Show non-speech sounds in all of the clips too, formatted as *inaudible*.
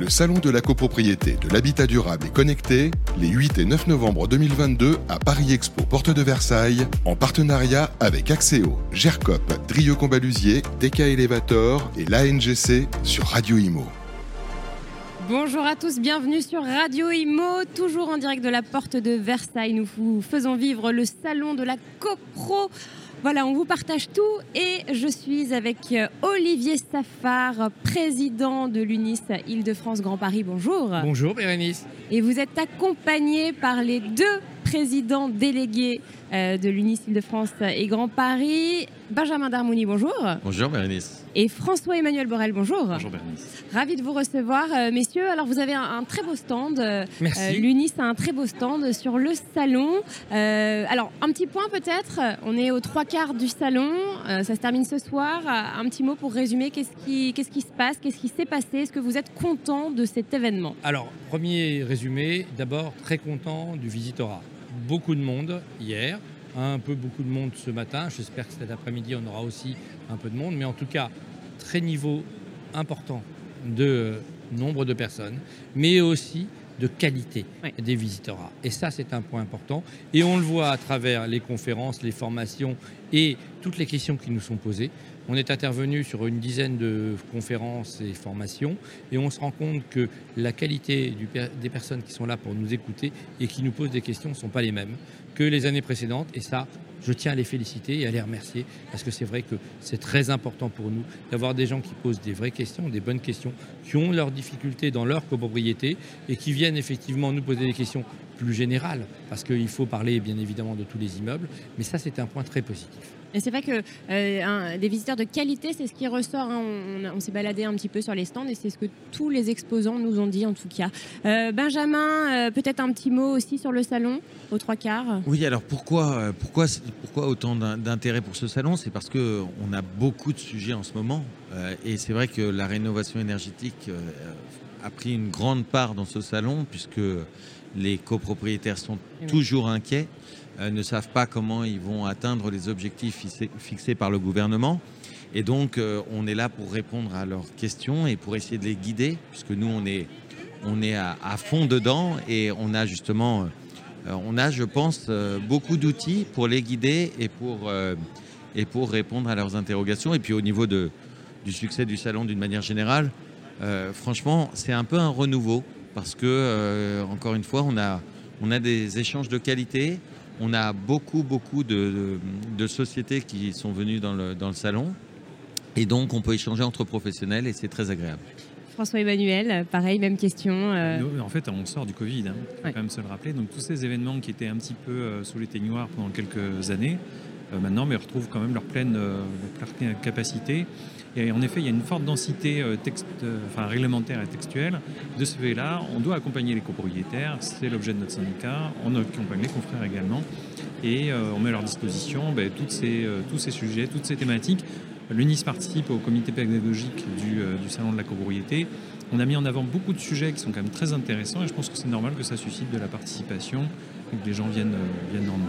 Le Salon de la copropriété, de l'habitat durable et connecté, les 8 et 9 novembre 2022 à Paris Expo, porte de Versailles, en partenariat avec Axéo, GERCOP, Drieux Combalusier, DK Elevator et l'ANGC sur Radio Imo. Bonjour à tous, bienvenue sur Radio Imo, toujours en direct de la porte de Versailles. Nous vous faisons vivre le salon de la copro. Voilà, on vous partage tout et je suis avec euh, Olivier Safar, président de l'UNIS Île-de-France Grand Paris. Bonjour. Bonjour Bérénice. Et vous êtes accompagné par les deux président délégué euh, de l'UNIS Île-de-France et Grand Paris. Benjamin Darmouni, bonjour. Bonjour Bérénice. Et François-Emmanuel Borel, bonjour. Bonjour Bérénice. Ravi de vous recevoir, euh, messieurs. Alors vous avez un, très beau stand. Euh, Merci. L'UNIS a un très beau stand sur le salon. alors un petit point peut-être. On est aux trois quarts du salon. ça se termine ce soir. Un petit mot pour résumer. Qu'est-ce qui, qu'est-ce qui se passe? Qu'est-ce qui s'est passé? Est-ce que vous êtes content de cet événement? Alors premier résumé. D'abord très content du visitorat beaucoup de monde hier, un peu beaucoup de monde ce matin. J'espère que cet après-midi, on aura aussi un peu de monde. Mais en tout cas, très niveau important de nombre de personnes, mais aussi de qualité des visiteurs. Et ça, c'est un point important. Et on le voit à travers les conférences, les formations et toutes les questions qui nous sont posées. On est intervenu sur une dizaine de conférences et formations et on se rend compte que la qualité des personnes qui sont là pour nous écouter et qui nous posent des questions ne sont pas les mêmes que les années précédentes. Et ça, je tiens à les féliciter et à les remercier parce que c'est vrai que c'est très important pour nous d'avoir des gens qui posent des vraies questions, des bonnes questions, qui ont leurs difficultés dans leur copropriété et qui viennent effectivement nous poser des questions plus générales parce qu'il faut parler bien évidemment de tous les immeubles. Mais ça, c'est un point très positif. Et c'est vrai que euh, des visiteurs de qualité, c'est ce qui ressort. Hein. On, s'est baladé un petit peu sur les stands et c'est ce que tous les exposants nous ont dit en tout cas. Euh, Benjamin, euh, peut-être un petit mot aussi sur le salon, aux trois quarts. Oui, alors pourquoi, pourquoi, pourquoi autant d'intérêt pour ce salon? C'est parce qu'on a beaucoup de sujets en ce moment. et c'est vrai que la rénovation énergétique a pris une grande part dans ce salon puisque les copropriétaires sont toujours inquiets. Euh, ne savent pas comment ils vont atteindre les objectifs fixés par le gouvernement. Et donc, euh, on est là pour répondre à leurs questions et pour essayer de les guider, puisque nous, on est, on est à, fond dedans et on a justement, euh, on a, je pense, beaucoup d'outils pour les guider et pour, et pour répondre à leurs interrogations. Et puis, au niveau de, du succès du salon d'une manière générale, franchement, c'est un peu un renouveau parce que, encore une fois, on a, on a des échanges de qualité. On a beaucoup, beaucoup de, sociétés qui sont venues dans le, salon. Et donc, on peut échanger entre professionnels et c'est très agréable. François-Emmanuel, pareil, même question. Euh. En fait, on sort du Covid, il hein. faut quand même se le rappeler. Donc, tous ces événements qui étaient un petit peu euh, sous les teignoirs pendant quelques années, euh, maintenant, mais retrouvent quand même leur pleine, capacité. Et en effet, il y a une forte densité texte, enfin, réglementaire et textuelle. De ce fait-là, on doit accompagner les copropriétaires, c'est l'objet de notre syndicat, on accompagne les confrères également, et on met à leur disposition ben, toutes ces, tous ces sujets, toutes ces thématiques. L'UNIS participe au comité pédagogique du, du Salon de la copropriété. On a mis en avant beaucoup de sujets qui sont quand même très intéressants et je pense que c'est normal que ça suscite de la participation que les gens viennent, euh, viennent monde.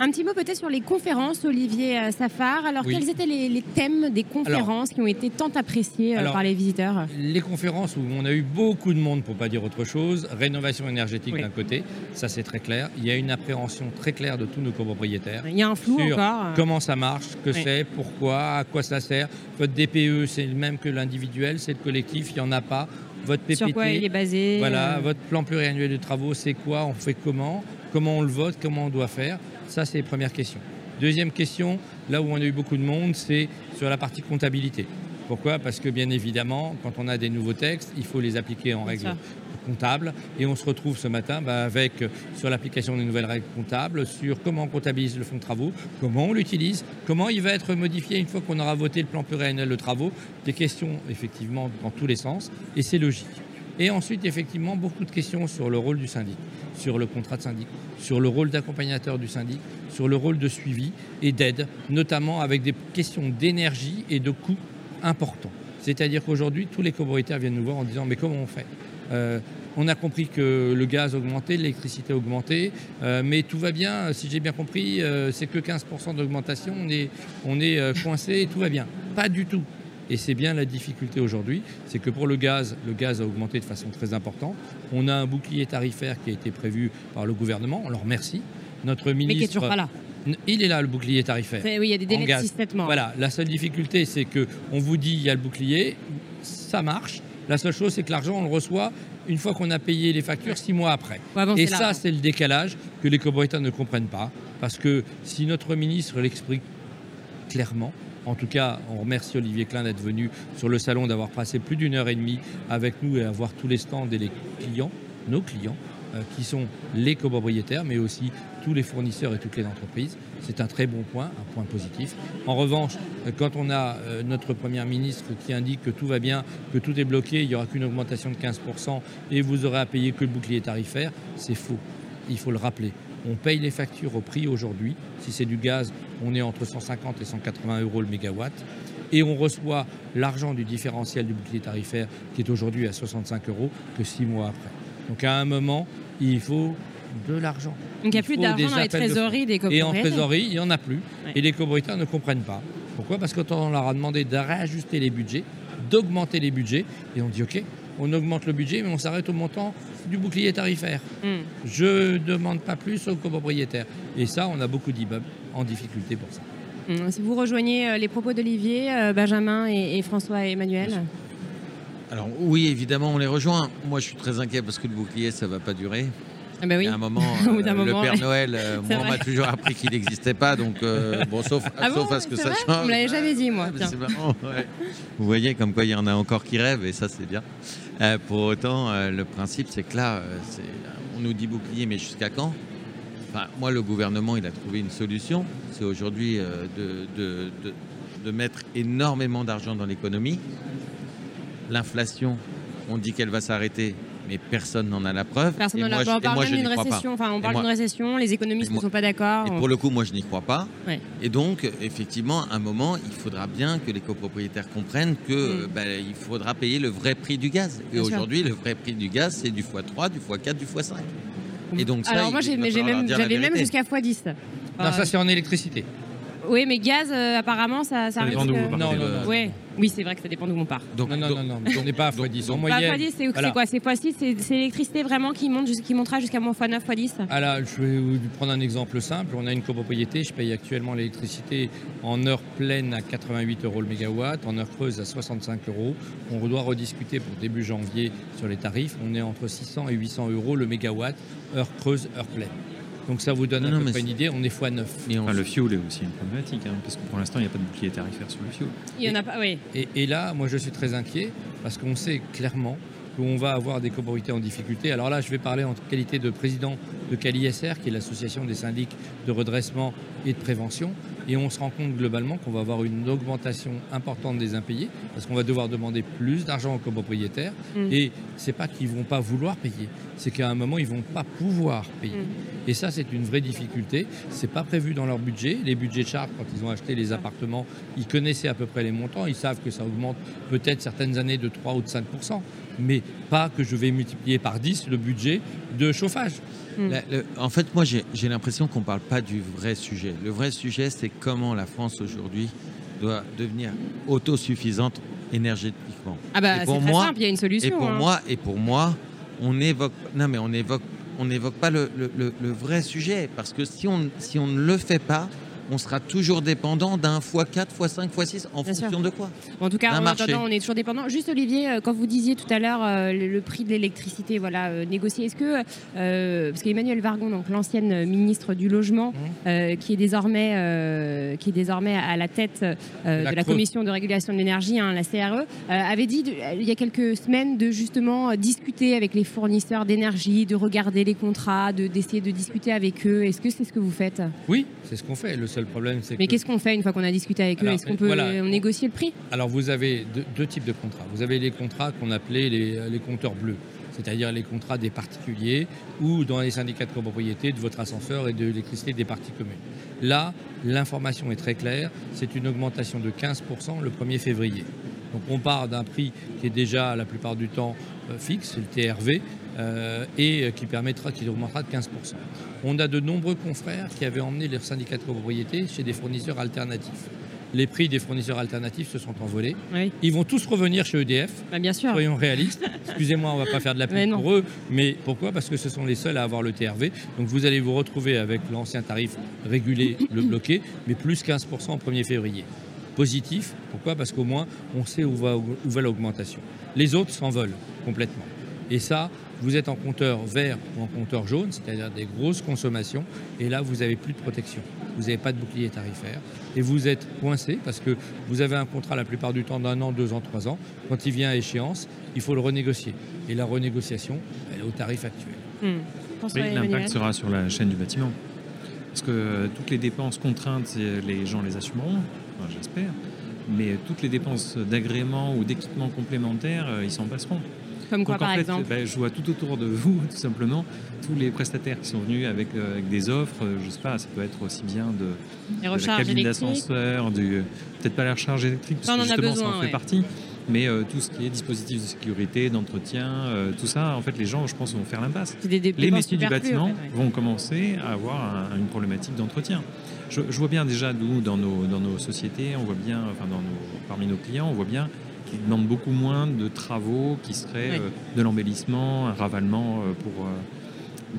Un petit mot peut-être sur les conférences, Olivier euh, Safar. Alors, quels étaient les, thèmes des conférences qui ont été tant appréciés euh, par les visiteurs Les conférences où on a eu beaucoup de monde, pour ne pas dire autre chose, rénovation énergétique d'un côté, ça c'est très clair. Il y a une appréhension très claire de tous nos copropriétaires. Il y a un flou sur encore. Comment ça marche, que c'est, pourquoi, à quoi ça sert. Votre DPE, c'est le même que l'individuel, c'est le collectif, il n'y en a pas. Votre PPT, sur quoi il est basé Voilà, votre plan pluriannuel de travaux, c'est quoi, on fait comment, comment on le vote, comment on doit faire. Ça, c'est les premières questions. Deuxième question, là où on a eu beaucoup de monde, c'est sur la partie comptabilité. Pourquoi? Parce que bien évidemment, quand on a des nouveaux textes, il faut les appliquer en règle comptable. Et on se retrouve ce matin bah, avec, euh, sur l'application des nouvelles règles comptables, sur comment on comptabilise le fonds de travaux, comment on l'utilise, comment il va être modifié une fois qu'on aura voté le plan pluriannuel de travaux. Des questions, effectivement, dans tous les sens. Et c'est logique. Et ensuite, effectivement, beaucoup de questions sur le rôle du syndic, sur le contrat de syndic, sur le rôle d'accompagnateur du syndic, sur le rôle de suivi et d'aide, notamment avec des questions d'énergie et de coûts importants. C'est-à-dire qu'aujourd'hui, tous les copropriétaires viennent nous voir en disant mais comment on fait? Euh, on a compris que le gaz augmentait, l'électricité augmentait, euh, mais tout va bien, si j'ai bien compris, euh, c'est que 15% d'augmentation, on est, on est coincé et tout va bien. Pas du tout Et c'est bien la difficulté aujourd'hui, c'est que pour le gaz, le gaz a augmenté de façon très importante. On a un bouclier tarifaire qui a été prévu par le gouvernement, on leur remercie. Notre ministre... Mais qui est toujours pas là. Il est là, le bouclier tarifaire. Oui, il y a des délais de 6 mois. Voilà, la seule difficulté, c'est qu'on vous dit il y a le bouclier, ça marche. La seule chose, c'est que l'argent, on le reçoit une fois qu'on a payé les factures six mois après. Et ça, c'est le décalage que les copropriétaires ne comprennent pas. Parce que si notre ministre l'explique clairement, en tout cas, on remercie Olivier Klein d'être venu sur le salon, d'avoir passé plus d'une heure et demie avec nous et avoir tous les stands et les clients, nos clients, euh, qui sont les copropriétaires, mais aussi tous les fournisseurs et toutes les entreprises. C'est un très bon point, un point positif. En revanche, euh, quand on a euh, notre Premier ministre qui indique que tout va bien, que tout est bloqué, il n'y aura qu'une augmentation de 15% et vous aurez à payer que le bouclier tarifaire, c'est faux. Il faut le rappeler. On paye les factures au prix aujourd'hui. Si c'est du gaz, on est entre 150 et 180 euros le mégawatt. Et on reçoit l'argent du différentiel du bouclier tarifaire qui est aujourd'hui à 65 euros que six mois après. Donc à un moment, il faut de l'argent. Donc il n'y a plus d'argent dans les trésoreries des copropriétaires. Et en trésorerie, il n'y en a plus. Et les copropriétaires ne comprennent pas. Pourquoi? Parce qu'on leur a demandé de réajuster les budgets, d'augmenter les budgets. Et on dit OK, on augmente le budget, mais on s'arrête au montant du bouclier tarifaire. Hmm. Je ne demande pas plus aux copropriétaires. Et ça, on a beaucoup d'immeubles en difficulté pour ça. Hmm. Si vous rejoignez euh, les propos d'Olivier, euh, Benjamin et, François et Emmanuel alors oui, évidemment, on les rejoint. Moi, je suis très inquiet parce que le bouclier, ça ne va pas durer. Ah bah oui. Il y a un moment, *laughs* euh, le Père Noël, euh, *laughs* moi, on m'a toujours appris qu'il n'existait pas, donc euh, *laughs* bon, sauf, ah sauf à ce que ça change. Vous me l'avez jamais dit, moi. Vous voyez, comme quoi il y en a encore qui rêvent, et ça, c'est bien. pour autant, le principe, c'est que là, on nous dit bouclier, mais jusqu'à quand? Enfin, Moi, le gouvernement, il a trouvé une solution. C'est aujourd'hui de, de, de, de mettre énormément d'argent dans l'économie l'inflation, on dit qu'elle va s'arrêter, mais personne n'en a la preuve. Personne n'en a On parle d'une récession. Enfin, on parle d'une récession. Les économistes ne sont pas d'accord. Et pour le coup, moi, je n'y crois pas. Et donc, effectivement, à un moment, il faudra bien que les copropriétaires comprennent qu'il mm. bah, faudra payer le vrai prix du gaz. Et aujourd'hui, le vrai prix du gaz, c'est du x3, du x4, du x5. Et donc, ça, Alors moi, j'avais même, jusqu'à x10. Non, ça, c'est en électricité. Oui, mais gaz, euh, apparemment, ça, ça, risque... Non, non, non. Ouais. Oui, c'est vrai que ça dépend d'où on part. Donc, non, non, non, non, on n'est pas à x10. En moyenne. x10, c'est quoi? C'est x6 C'est l'électricité vraiment qui, monte, qui montera jusqu'à moins x9, x10 Alors, je vais vous prendre un exemple simple. On a une copropriété. Je paye actuellement l'électricité en heure pleine à 88 euros le mégawatt, en heure creuse à 65 euros. On doit rediscuter pour début janvier sur les tarifs. On est entre 600 et 800 euros le mégawatt, heure creuse, heure pleine. Donc ça vous donne un peu une idée, on est x9. le fuel est aussi une problématique, hein, parce que pour l'instant, il n'y a pas de bouclier tarifaire sur le fuel. Il n'y en a pas, oui. Et, là, moi, je suis très inquiet, parce qu'on sait clairement qu'on va avoir des copropriétés en difficulté. Alors là, je vais parler en qualité de président de CaliSR, qui est l'association des syndics de redressement et de prévention. Et on se rend compte globalement qu'on va avoir une augmentation importante des impayés, parce qu'on va devoir demander plus d'argent aux copropriétaires. Mm. Et c'est pas qu'ils vont pas vouloir payer, c'est qu'à un moment, ils vont pas pouvoir payer. Mm. Et ça, c'est une vraie difficulté. C'est pas prévu dans leur budget. Les budgets de charges, quand ils ont acheté les appartements, ils connaissaient à peu près les montants. Ils savent que ça augmente peut-être certaines années de 3 ou de 5 mais pas que je vais multiplier par 10 le budget de chauffage. Hmm. en fait, moi, j'ai l'impression qu'on ne parle pas du vrai sujet. Le vrai sujet, c'est comment la France aujourd'hui doit devenir autosuffisante énergétiquement. Ah bah, c'est très moi, simple, il y a une solution. Et pour, hein. moi, et pour moi, on évoque... Non, mais on évoque on n'évoque pas le, le, vrai sujet. Parce que si on, si on ne le fait pas, on sera toujours dépendant d'un x4, x5, x6 en fonction de quoi? En tout cas, en attendant, on est toujours dépendant. Juste Olivier, euh, quand vous disiez tout à l'heure euh, le, prix de l'électricité, voilà, euh, négocié, est-ce que parce qu'Emmanuel Vargon, donc l'ancienne ministre du logement, mmh. qui est désormais qui est désormais à la tête de la commission de régulation de l'énergie, hein, la CRE, avait dit il y a quelques semaines de justement discuter avec les fournisseurs d'énergie, de regarder les contrats, d'essayer de, discuter avec eux. Est-ce que c'est ce que vous faites? Oui, c'est ce qu'on fait. Le problème, c'est Mais qu'est-ce qu'on fait une fois qu'on a discuté avec eux Est-ce qu'on peut négocier le prix Alors, vous avez deux, types de contrats. Vous avez les contrats qu'on appelait les, compteurs bleus c'est-à-dire les contrats des particuliers ou dans les syndicats de copropriété de votre ascenseur et de l'électricité des parties communes. Là, l'information est très claire, c'est une augmentation de 15% le 1er février. Donc on part d'un prix qui est déjà la plupart du temps euh, fixe, le TRV, euh, et qui permettra, qu'il augmentera de 15%. On a de nombreux confrères qui avaient emmené leurs syndicats de copropriété chez des fournisseurs alternatifs. les prix des fournisseurs alternatifs se sont envolés. Oui. Ils vont tous revenir chez EDF. Bah, bien sûr. Soyons réalistes. *laughs* Excusez-moi, on ne va pas faire de la pub pour eux. Mais pourquoi? Parce que ce sont les seuls à avoir le TRV. Donc vous allez vous retrouver avec l'ancien tarif régulé, le bloqué, mais plus 15% au 1er février. Positif. Pourquoi? Parce qu'au moins, on sait où va, où va l'augmentation. Les autres s'envolent complètement. Et ça, vous êtes en compteur vert ou en compteur jaune, c'est-à-dire des grosses consommations, et là, vous n'avez plus de protection. Vous n'avez pas de bouclier tarifaire, et vous êtes coincé parce que vous avez un contrat la plupart du temps d'un an, deux ans, trois ans. Quand il vient à échéance, il faut le renégocier. Et la renégociation, elle est au tarif actuel. Emmanuel. l'impact sera sur la chaîne du bâtiment. Parce que toutes les dépenses contraintes, les gens les assumeront, enfin, j'espère. Mais toutes les dépenses d'agrément ou d'équipement complémentaires, euh, ils s'en passeront. Comme quoi, Donc, en par fait, exemple ben, je vois tout autour de vous, *laughs* tout simplement, tous les prestataires qui sont venus avec, euh, avec des offres. euh, Je sais pas, ça peut être aussi bien de, de la cabine d'ascenseur, du peut-être pas la recharge électrique, parce que justement, besoin, ça en fait ouais. partie. Mais euh, tout ce qui est dispositif de sécurité, d'entretien, euh, tout ça, en fait, les gens, je pense, vont faire l'impasse. Les métiers du bâtiment en fait, ouais. vont commencer à avoir un- une problématique d'entretien. Je, je vois bien déjà, nous, dans nos, dans nos sociétés, on voit bien, enfin, dans nos, parmi nos clients, on voit bien qu'ils demandent beaucoup moins de travaux qui seraient Oui. euh, de l'embellissement, un ravalement euh, pour euh,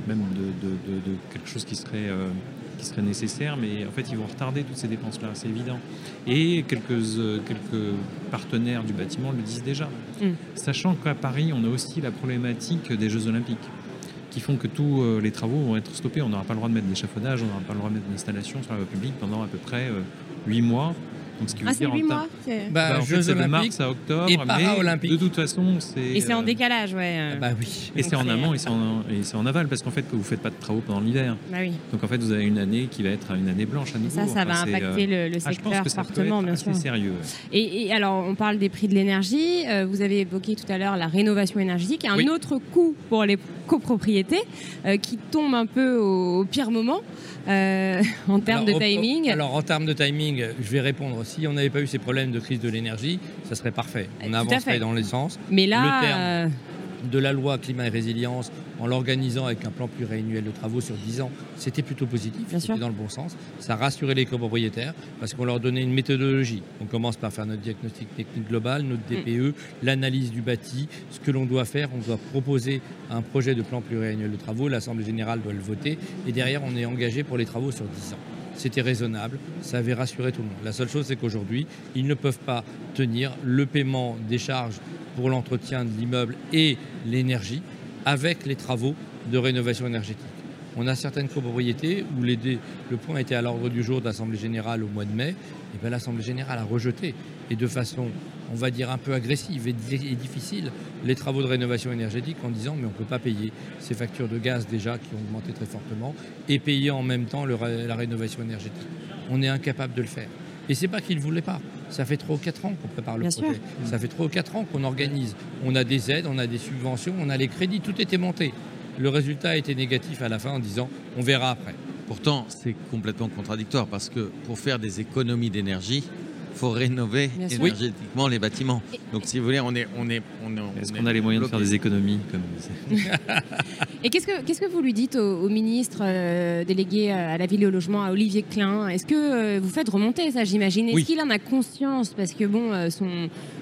même de, de- de- de quelque chose qui serait, euh, qui serait nécessaire, mais en fait, ils vont retarder toutes ces dépenses-là, c'est évident. Et quelques, euh, quelques partenaires du bâtiment le disent déjà. Mm. Sachant qu'à Paris, on a aussi la problématique des Jeux Olympiques qui font que tous euh, les travaux vont être stoppés. On n'aura pas le droit de mettre d'échafaudage, on n'aura pas le droit de mettre d'installation sur la voie publique pendant à peu près 8 mois. Donc, ce qui veut Ah, c'est dire en 8 temps- mois c'est- Bah, Bah, en fait, Jeux c'est de Olympiques. mars à octobre, et mais de toute façon, c'est Et c'est en euh, décalage, ouais. euh. Ah bah oui. et c'est en amont et c'est en, et c'est en aval parce qu'en fait que vous faites pas de travaux pendant l'hiver. Bah oui. Donc en fait vous avez une année qui va être une année blanche à nouveau. Ça, ça va Enfin, impacter euh, le, le ah, secteur peut fortement, bien sûr. sérieux. Et, et alors, on parle des prix de l'énergie. euh, vous avez évoqué tout à l'heure la rénovation énergétique. Un Oui. autre coût pour les copropriétés euh, qui tombe un peu au, au pire moment euh, en termes Alors, de timing. Alors en termes de timing, je vais répondre. Si on n'avait pas eu ces problèmes de crise de l'énergie, ça serait parfait. On avancerait dans les sens. Mais là, le terme. De la loi climat et résilience en l'organisant avec un plan pluriannuel de travaux sur 10 ans, c'était plutôt positif, c'était dans le bon sens. Ça rassurait les copropriétaires parce qu'on leur donnait une méthodologie. On commence par faire notre diagnostic technique global, notre Mm. DPE, l'analyse du bâti, ce que l'on doit faire. On doit proposer un projet de plan pluriannuel de travaux, l'Assemblée générale doit le voter et derrière on est engagé pour les travaux sur 10 ans. C'était raisonnable, ça avait rassuré tout le monde. La seule chose, c'est qu'aujourd'hui, ils ne peuvent pas tenir le paiement des charges pour l'entretien de l'immeuble et l'énergie avec les travaux de rénovation énergétique. On a certaines copropriétés où les le point était à l'ordre du jour de l'Assemblée générale au mois de mai, et bien l'Assemblée générale a rejeté, et de façon, on va dire, un peu agressive et, di- et difficile, les travaux de rénovation énergétique en disant mais on ne peut pas payer ces factures de gaz déjà qui ont augmenté très fortement, et payer en même temps le la rénovation énergétique. On est incapable de le faire. Et c'est pas qu'ils ne voulaient pas. Ça fait 3 ou 4 ans qu'on prépare le Bien projet. sûr. Ça fait 3 ou 4 ans qu'on organise. On a des aides, on a des subventions, on a les crédits, tout était monté. Le résultat a été négatif à la fin en disant on verra après. Pourtant, c'est complètement contradictoire parce que pour faire des économies d'énergie, faut rénover énergétiquement les bâtiments. Donc, si vous voulez, on est, on est, on est. Est-ce on qu'on a les moyens de faire des économies comme *laughs* Et qu'est-ce que, qu'est-ce que vous lui dites au, au ministre euh, délégué à la ville et au logement, à Olivier Klein? Est-ce que euh, vous faites remonter ça, j'imagine? Est-ce Oui. qu'il en a conscience? Parce que, bon, euh, son,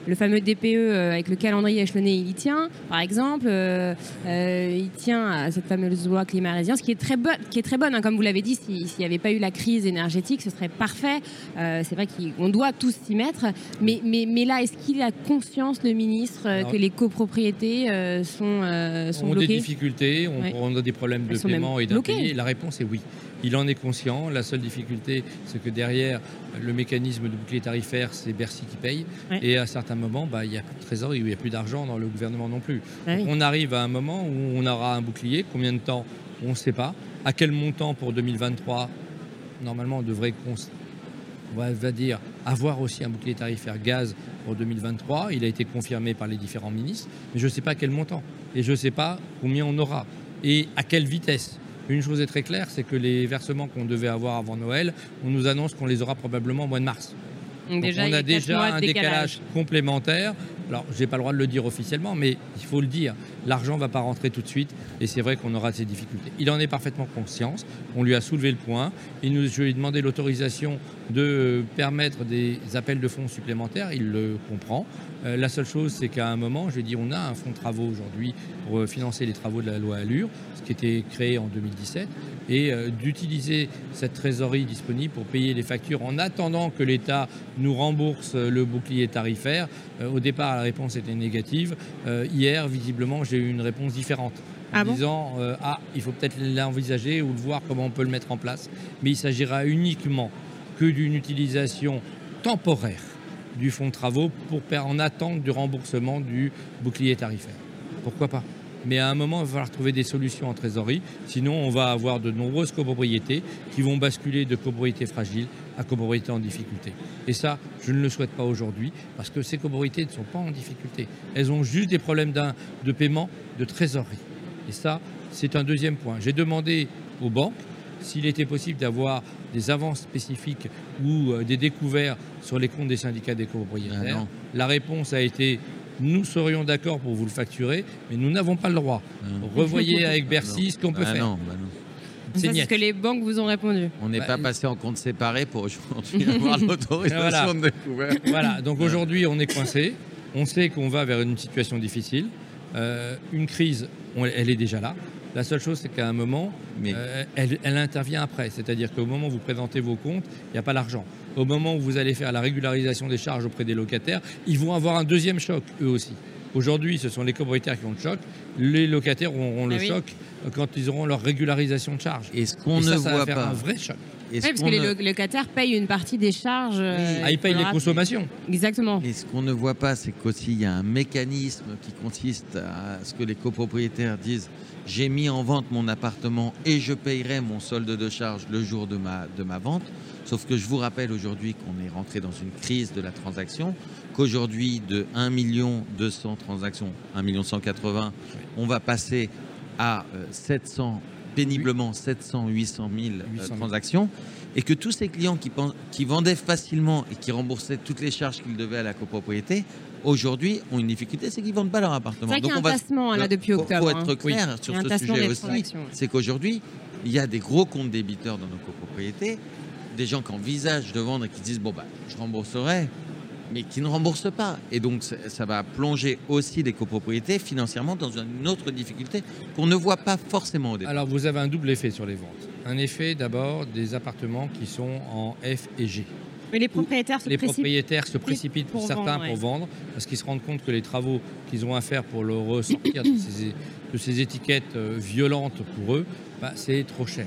le fameux DPE euh, avec le calendrier échelonné, il y tient, par exemple. euh, euh, il tient à cette fameuse loi climat résilience qui est très, bonne qui est très bonne. hein. comme vous l'avez dit, si- s'il n'y avait pas eu la crise énergétique, ce serait parfait. Euh, C'est vrai qu'on doit tous s'y mettre. Mais, mais, mais là, est-ce qu'il a conscience, le ministre, Alors- que les copropriétés sont, sont on a des bloquées? difficultés, on, Ouais. on a des problèmes de paiement et bloquées. d'impayés. La réponse est oui. Il en est conscient. La seule difficulté, c'est que derrière le mécanisme de bouclier tarifaire, c'est Bercy qui paye. Ouais. Et à certains moments, bah, il n'y a plus de trésorerie, il n'y a plus d'argent dans le gouvernement non plus. Ah oui. On arrive à un moment où on aura un bouclier. Combien de temps On ne sait pas. À quel montant pour 2023 Normalement, on devrait on va dire avoir aussi un bouclier tarifaire gaz pour 2023. Il a été confirmé par les différents ministres, mais je ne sais pas à quel montant. Et je ne sais pas combien on aura. Et à quelle vitesse. Une chose est très claire, c'est que les versements qu'on devait avoir avant Noël, on nous annonce qu'on les aura probablement au mois de mars. Donc Donc déjà, il on a déjà un décalage complémentaire Alors, je n'ai pas le droit de le dire officiellement, mais il faut le dire. L'argent ne va pas rentrer tout de suite et c'est vrai qu'on aura ces difficultés. Il en est parfaitement conscience. On lui a soulevé le point. Il nous, je lui ai demandé l'autorisation de permettre des appels de fonds supplémentaires. Il le comprend. Euh, la seule chose, c'est qu'à un moment, je lui ai dit on a un fonds de travaux aujourd'hui pour euh, financer les travaux de la loi Allure, ce qui était créé en 2017, et euh, d'utiliser cette trésorerie disponible pour payer les factures en attendant que l'État nous rembourse le bouclier tarifaire. au départ, la réponse était négative. hier, visiblement, j'ai eu une réponse différente. En Ah bon disant ah il faut peut-être l'envisager ou le voir comment on peut le mettre en place mais il s'agira uniquement que d'une utilisation temporaire du fonds de travaux pour en attente du remboursement du bouclier tarifaire. Pourquoi pas? Mais à un moment, il va falloir trouver des solutions en trésorerie. Sinon, on va avoir de nombreuses copropriétés qui vont basculer de copropriétés fragiles à copropriétés en difficulté. Et ça, je ne le souhaite pas aujourd'hui parce que ces copropriétés ne sont pas en difficulté. Elles ont juste des problèmes de paiement, de trésorerie. Et ça, c'est un deuxième point. J'ai demandé aux banques s'il était possible d'avoir des avances spécifiques ou euh, des découverts sur les comptes des syndicats des Ah copropriétaires. non. La réponse a été nous serions d'accord pour vous le facturer, mais nous n'avons pas le droit. Ah non. Revoyez avec Bercy Non. ce qu'on peut Ah faire. non, bah c'est ce que les banques vous ont répondu. On n'est Bah, pas passé en compte séparé pour aujourd'hui *laughs* avoir *laughs* l'autorisation Voilà. de découvert. Voilà, donc aujourd'hui on est coincé, on sait qu'on va vers une situation difficile, Euh, une crise, on- elle est déjà là. La seule chose c'est qu'à un moment, Mais Euh, elle, elle intervient après. C'est-à-dire qu'au moment où vous présentez vos comptes, il n'y a pas l'argent. Au moment où vous allez faire la régularisation des charges auprès des locataires, ils vont avoir un deuxième choc, eux aussi. Aujourd'hui, ce sont les copropriétaires qui ont le choc. Les locataires auront le Ah oui. choc quand ils auront leur régularisation de charges. est-ce qu'on Et ça, ne ça va faire pas un vrai choc. Oui, parce que les ne- locataires payent une partie des charges. euh, Ah, ils payent les consommations. Exactement. Et ce qu'on ne voit pas, c'est qu'aussi il y a un mécanisme qui consiste à ce que les copropriétaires disent j'ai mis en vente mon appartement et je payerai mon solde de charge le jour de ma, de ma vente. Sauf que je vous rappelle aujourd'hui qu'on est rentré dans une crise de la transaction, qu'aujourd'hui de 1 200 transactions, 1 180, on va passer à euh, 700, péniblement 700, 800 000 euh, 800 000. transactions et que tous ces clients qui, qui vendaient facilement et qui remboursaient toutes les charges qu'ils devaient à la copropriété, aujourd'hui ont une difficulté, c'est qu'ils ne vendent pas leur C'est appartement. vrai qu'il y a un on va- tassement là depuis faut être clair Il sur y a un ce tassement sujet aussi, c'est qu'aujourd'hui, il y a des gros comptes débiteurs dans nos copropriétés, des gens qui envisagent de vendre et qui disent bon bah je rembourserai, mais qui ne remboursent pas. Et donc ça ça va plonger aussi les copropriétés financièrement dans une autre difficulté qu'on ne voit pas forcément au départ. Alors vous avez un double effet sur les ventes. Un effet d'abord des appartements qui sont en F et G. Mais les propriétaires se les précipitent. propriétaires se précipitent pour, pour certains vendre, ouais. pour vendre parce qu'ils se rendent compte que les travaux qu'ils ont à faire pour le ressortir de, ces, de ces étiquettes euh, violentes pour eux, bah, c'est trop cher.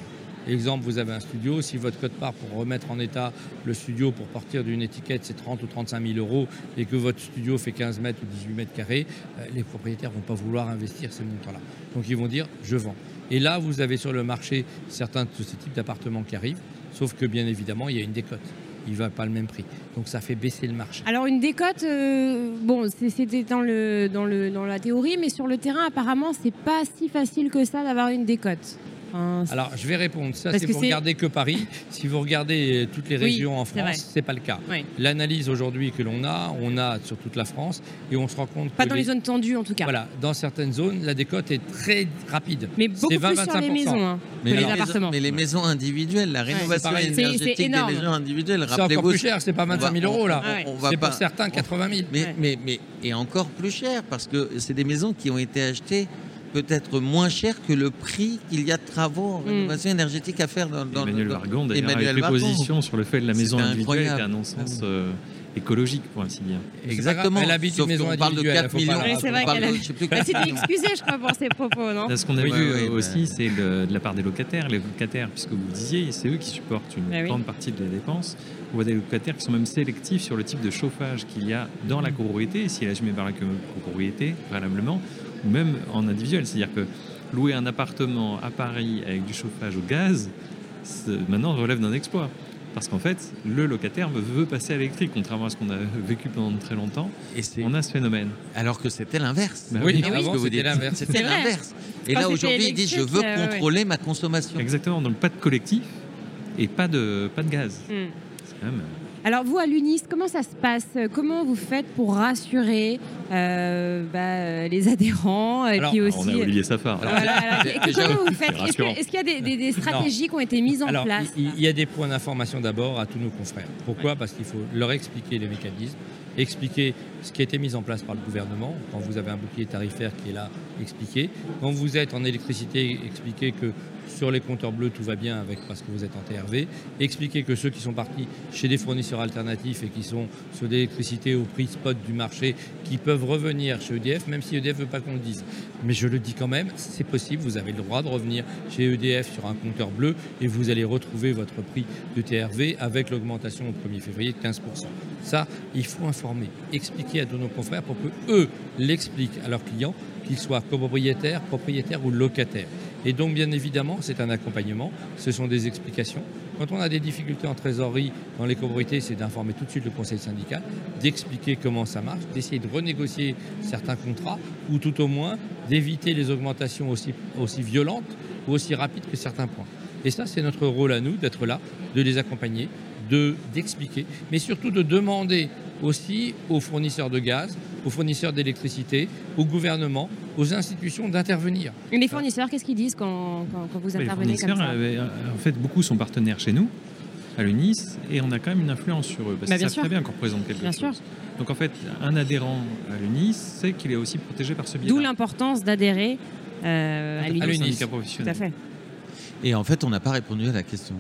Exemple, vous avez un studio, si votre code part pour remettre en état le studio pour partir d'une étiquette, c'est 30 ou 35 000 euros, et que votre studio fait 15 mètres ou 18 mètres carrés, euh, les propriétaires vont pas vouloir investir ces montants-là. Donc ils vont dire, je vends. Et là, vous avez sur le marché certains de ce type d'appartements qui arrivent, sauf que bien évidemment, il y a une décote. Il ne va pas le même prix. Donc ça fait baisser le marché. Alors une décote, euh, bon, c'était dans, le, dans, le, dans la théorie, mais sur le terrain, apparemment, c'est pas si facile que ça d'avoir une décote. Enfin, Alors, je vais répondre. Ça, c'est que vous regardez que Paris. Si vous regardez euh, toutes les Oui, régions en. France, c'est pas le cas. Oui. L'analyse aujourd'hui que l'on a, on a sur toute la France et on se rend compte pas que dans les zones tendues en tout cas. voilà, dans certaines zones, la décote est très rapide. Mais beaucoup C'est plus sur les 20-25%. maisons hein, Mais que les appartements. mais les maisons individuelles, la rénovation énergétique des maisons individuelles, C'est encore rappelez-vous. plus cher, c'est pas 25 000 euros là. C'est pas- pour certains 80 000. Mais, Ouais. mais, mais, et encore plus cher, parce que c'est des maisons qui ont été achetées peut-être moins cher que le prix qu'il y a de travaux en Mm. rénovation énergétique à faire dans, dans Emmanuel Vargon, d'ailleurs, Emmanuel avec les positions sur le fait que la maison individuelle incroyable. un non-sens euh, écologique, pour ainsi dire. Exactement. Elle habite une Sauf maison qu'on parle de individuelle, 4 faut pas millions. la Oui, c'est vrai on qu'elle de- a- je crois, pour ses propos, non? Ce qu'on a Oui, vu oui, euh, bah. aussi, c'est de la part des locataires. Les locataires, puisque vous le disiez, c'est eux qui supportent une Ah oui. grande partie des dépenses. On voit des locataires qui sont même sélectifs sur le type de chauffage qu'il y a dans la copropriété, si elle est assumée par la copropriété, préalablement, même en individuel. C'est-à-dire que louer un appartement à Paris avec du chauffage au gaz, maintenant relève d'un exploit. Parce qu'en fait, le locataire veut passer à l'électrique, contrairement à ce qu'on a *laughs* vécu pendant très longtemps. Et c'est- On a ce phénomène. Alors que c'était l'inverse. Bah Oui, oui. Ah que vous c'était dites. l'inverse. C'était l'inverse. Et là aujourd'hui, ils disent je veux euh, ouais. contrôler ma consommation. Exactement, donc pas de collectif et pas de, pas de gaz. Hmm. C'est quand même Alors vous à l'UNIS, comment ça se passe? Comment vous faites pour rassurer euh, bah, les adhérents et Alors, puis On aussi a Olivier Safar. Alors, *laughs* comment vous faites? Est-ce qu'il y a des, des- des stratégies qui ont été mises en place? il, il y a des points d'information d'abord à tous nos confrères. Pourquoi? Parce qu'il faut leur expliquer les mécanismes, expliquer ce qui a été mis en place par le gouvernement. Quand vous avez un bouclier tarifaire qui est là, expliquer. Quand vous êtes en électricité, expliquer que sur les compteurs bleus, tout va bien avec parce que vous êtes en TRV. Expliquer que ceux qui sont partis chez des fournisseurs alternatifs et qui sont sur l'électricité au prix spot du marché, qui peuvent revenir chez EDF, même si EDF ne veut pas qu'on le dise. Mais je le dis quand même, c'est possible, vous avez le droit de revenir chez EDF sur un compteur bleu et vous allez retrouver votre prix de TRV avec l'augmentation au 1er février de 15%. Ça, il faut informer, expliquer à tous nos confrères pour que eux l'expliquent à leurs clients, qu'ils soient copropriétaires, propriétaires ou locataires. Et donc, bien évidemment, c'est un accompagnement, ce sont des explications. Quand on a des difficultés en trésorerie dans les copropriétés, c'est d'informer tout de suite le conseil syndical, d'expliquer comment ça marche, d'essayer de renégocier certains contrats ou tout au moins d'éviter les augmentations aussi, violentes ou aussi rapides que certains points. Et ça, c'est notre rôle à nous d'être là, de les accompagner, de d'expliquer, mais surtout de demander aussi aux fournisseurs de gaz, aux fournisseurs d'électricité, au gouvernement, aux institutions d'intervenir. Et Les fournisseurs, qu'est-ce qu'ils disent quand, quand- quand vous Les intervenez comme fournisseurs, ça euh, en fait, beaucoup sont partenaires chez nous, à l'UNIS, et on a quand même une influence sur eux, parce Bah, qu'ils bien savent sûr. très bien qu'on représente quelque Bien chose. sûr. Donc en fait, un adhérent à l'UNIS sait qu'il est aussi protégé par ce biais. D'où l'importance d'adhérer euh, à À l'UNIS. l'UNIS. syndicat Tout professionnel. à fait. Et en fait, on n'a pas répondu à la question.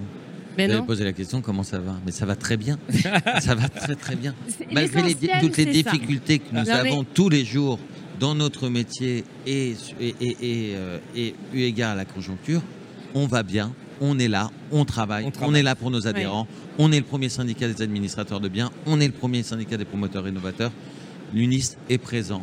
Mais Vous avez posé la question comment ça va? Mais ça va très bien. *laughs* ça va très très bien. Malgré les- toutes les ça. difficultés que nous Non, mais- avons tous les jours dans notre métier et, et, et, et, euh, et eu égard à la conjoncture, on va bien, on est là, on travaille, On est là pour nos adhérents, on est le premier syndicat des administrateurs de biens, on est le premier syndicat des promoteurs innovateurs. L'UNIS est présent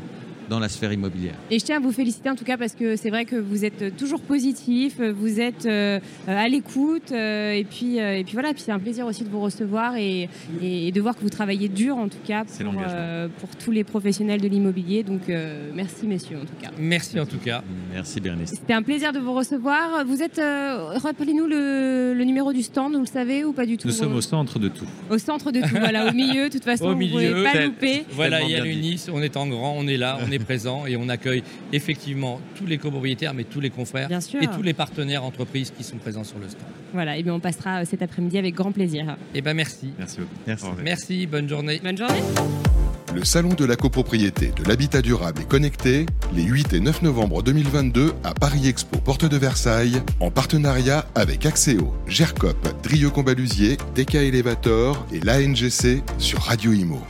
dans la sphère immobilière. Et je tiens à vous féliciter en tout cas parce que c'est vrai que vous êtes toujours positif, vous êtes euh, à l'écoute euh, et puis euh, et puis voilà, puis c'est un plaisir aussi de vous recevoir et, et de voir que vous travaillez dur en tout cas pour, euh, tous les professionnels de l'immobilier. Donc euh, merci messieurs en tout cas. Merci en tout cas. Merci Bernice. C'était un plaisir de vous recevoir. Vous êtes, euh, rappelez-nous le, le numéro du stand, vous le savez ou pas du tout Nous sommes au centre de tout. Au centre de tout, voilà, au milieu. De toute façon, *laughs* Au vous milieu, pouvez pas louper. Voilà, il y a l'UNIS, on est en grand, on est là, on est présent et on accueille effectivement tous les copropriétaires, mais tous les confrères Bien sûr. et tous les partenaires entreprises qui sont présents sur le stand. Voilà, et bien on passera euh, cet après-midi avec grand plaisir. Eh ben merci. Merci beaucoup. Merci. Bonne journée. Bonne journée. Le Salon de la copropriété, de l'habitat durable et connecté, les 8 et 9 novembre 2022 à Paris Expo, porte de Versailles, en partenariat avec Axéo, GERCOP, Drieux Combalusier, DK Elevator et l'ANGC sur Radio Imo.